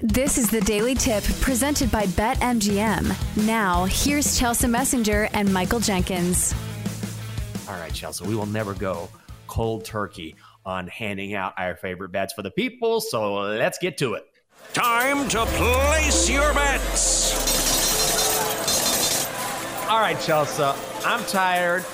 This is the Daily Tip presented by BetMGM. Now, here's Chelsea Messenger and Michael Jenkins. All right, Chelsea, we will never go cold turkey on handing out our favorite bets for the people, so let's get to it. Time to place your bets. All right, Chelsea, I'm tired.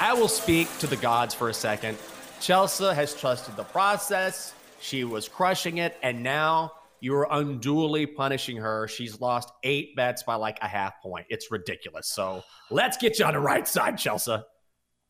I will speak to the gods for a second. Chelsea has trusted the process. She was crushing it, and now you are unduly punishing her. She's lost eight bets by like a half point. It's ridiculous. So let's get you on the right side, Chelsea.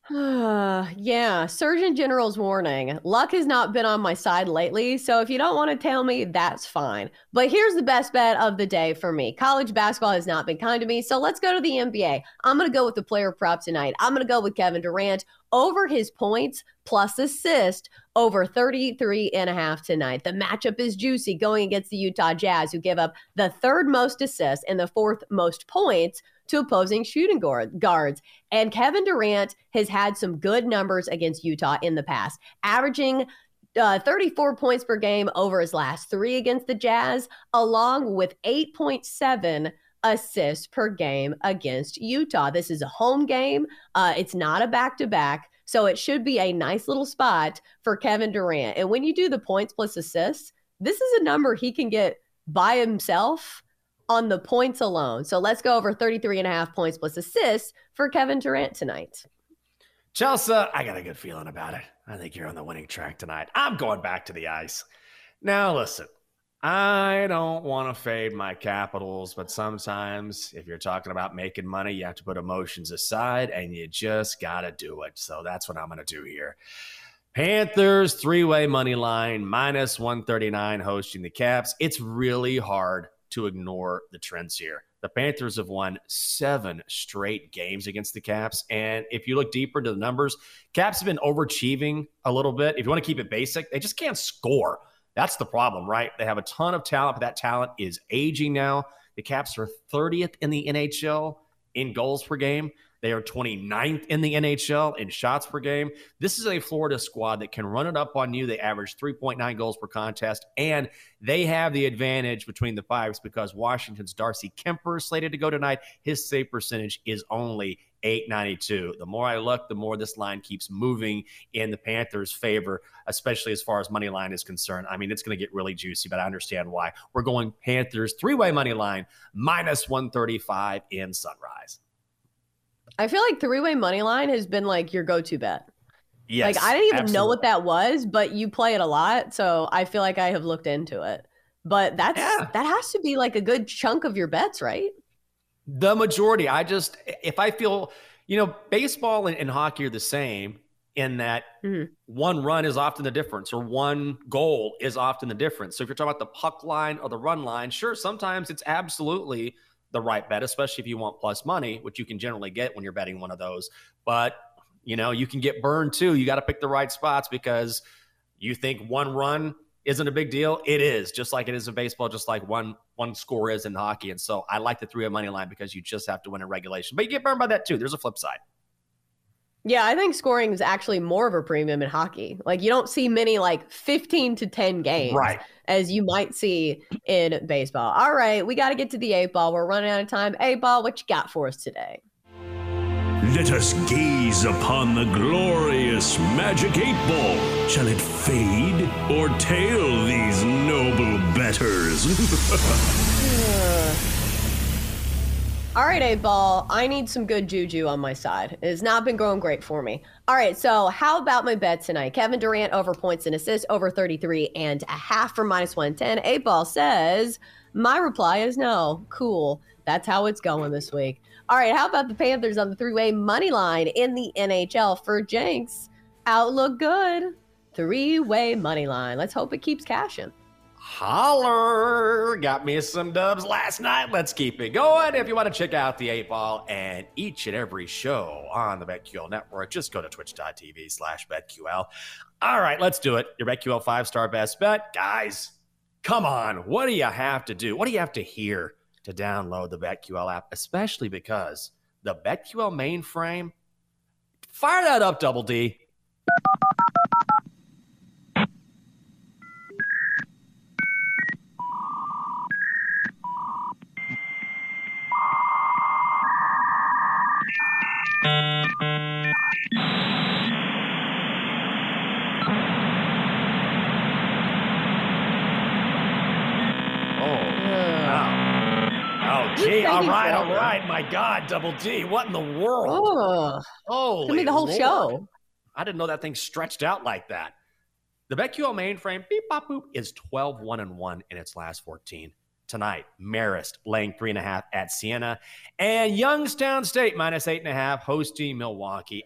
yeah, Surgeon General's warning. Luck has not been on my side lately, so if you don't want to tell me, that's fine. But here's the best bet of the day for me. College basketball has not been kind to me, so let's go to the NBA. I'm going to go with the player prop tonight. I'm going to go with Kevin Durant over his points plus assist over 33 and a half tonight. The matchup is juicy going against the Utah Jazz, who give up the third most assists and the fourth most points to opposing shooting guards. And Kevin Durant has had some good numbers against Utah in the past, averaging uh, 34 points per game over his last three against the Jazz, along with 8.7 assists per game against Utah. This is a home game. Uh, it's not a back to back. So it should be a nice little spot for Kevin Durant. And when you do the points plus assists, this is a number he can get by himself on the points alone. So let's go over 33 and a half points plus assists for Kevin Durant tonight. Chelsea, I got a good feeling about it. I think you're on the winning track tonight. I'm going back to the ice. Now, listen, I don't want to fade my capitals, but sometimes if you're talking about making money, you have to put emotions aside and you just got to do it. So that's what I'm going to do here. Panthers three way money line minus 139 hosting the Caps. It's really hard to ignore the trends here. The Panthers have won seven straight games against the Caps. And if you look deeper into the numbers, Caps have been overachieving a little bit. If you want to keep it basic, they just can't score. That's the problem, right? They have a ton of talent, but that talent is aging now. The Caps are 30th in the NHL in goals per game. They are 29th in the NHL in shots per game. This is a Florida squad that can run it up on you. They average 3.9 goals per contest, and they have the advantage between the fives because Washington's Darcy Kuemper is slated to go tonight. His save percentage is only 892. The more I look, the more this line keeps moving in the Panthers' favor, especially as far as money line is concerned. I mean, it's going to get really juicy, but I understand why. We're going Panthers three way money line minus 135 in Sunrise. I feel like three way money line has been like your go to bet. Yes, like I didn't even absolutely. know what that was, but you play it a lot, so I feel like I have looked into it. But that's yeah. that has to be like a good chunk of your bets, right? The majority. I just if I feel, you know, baseball and, and hockey are the same in that mm-hmm. one run is often the difference or one goal is often the difference. So if you're talking about the puck line or the run line, sure, sometimes it's absolutely the right bet, especially if you want plus money, which you can generally get when you're betting one of those. But you know, you can get burned too. You got to pick the right spots because you think one run isn't a big deal. It is, just like it is in baseball, just like one one score is in hockey. And so I like the three of money line because you just have to win in regulation. But you get burned by that too. There's a flip side. Yeah, I think scoring is actually more of a premium in hockey. Like you don't see many like 15 to 10 games right. as you might see in baseball. All right, we got to get to the eight ball. We're running out of time. Eight ball, what you got for us today? Let us gaze upon the glorious magic eight ball. Shall it fade or tail these noble betters? All right, eight ball. I need some good juju on my side. It has not been going great for me. All right, so how about my bet tonight? Kevin Durant over points and assists over 33 and a half for minus 110. Eight ball says, my reply is no. Cool. That's how it's going this week. All right, how about the Panthers on the three way money line in the NHL for Jenks? Outlook good. Three way money line. Let's hope it keeps cashing. Holler! Got me some dubs last night. Let's keep it going. If you want to check out the eight ball and each and every show on the BetQL network, just go to twitch.tv slash BetQL. All right, let's do it. Your BetQL five star best bet. Guys, come on. What do you have to do? What do you have to hear to download the BetQL app, especially because the BetQL mainframe, fire that up, Double D. gee. All right, all right. My God, Double D. What in the world? Oh, Oh, give me the whole show. I didn't know that thing stretched out like that. The BetQL mainframe, beep, bop, boop, is 12 1 and 1 in its last 14. Tonight, Marist laying three and a half at Siena, and Youngstown State minus eight and a half hosting Milwaukee.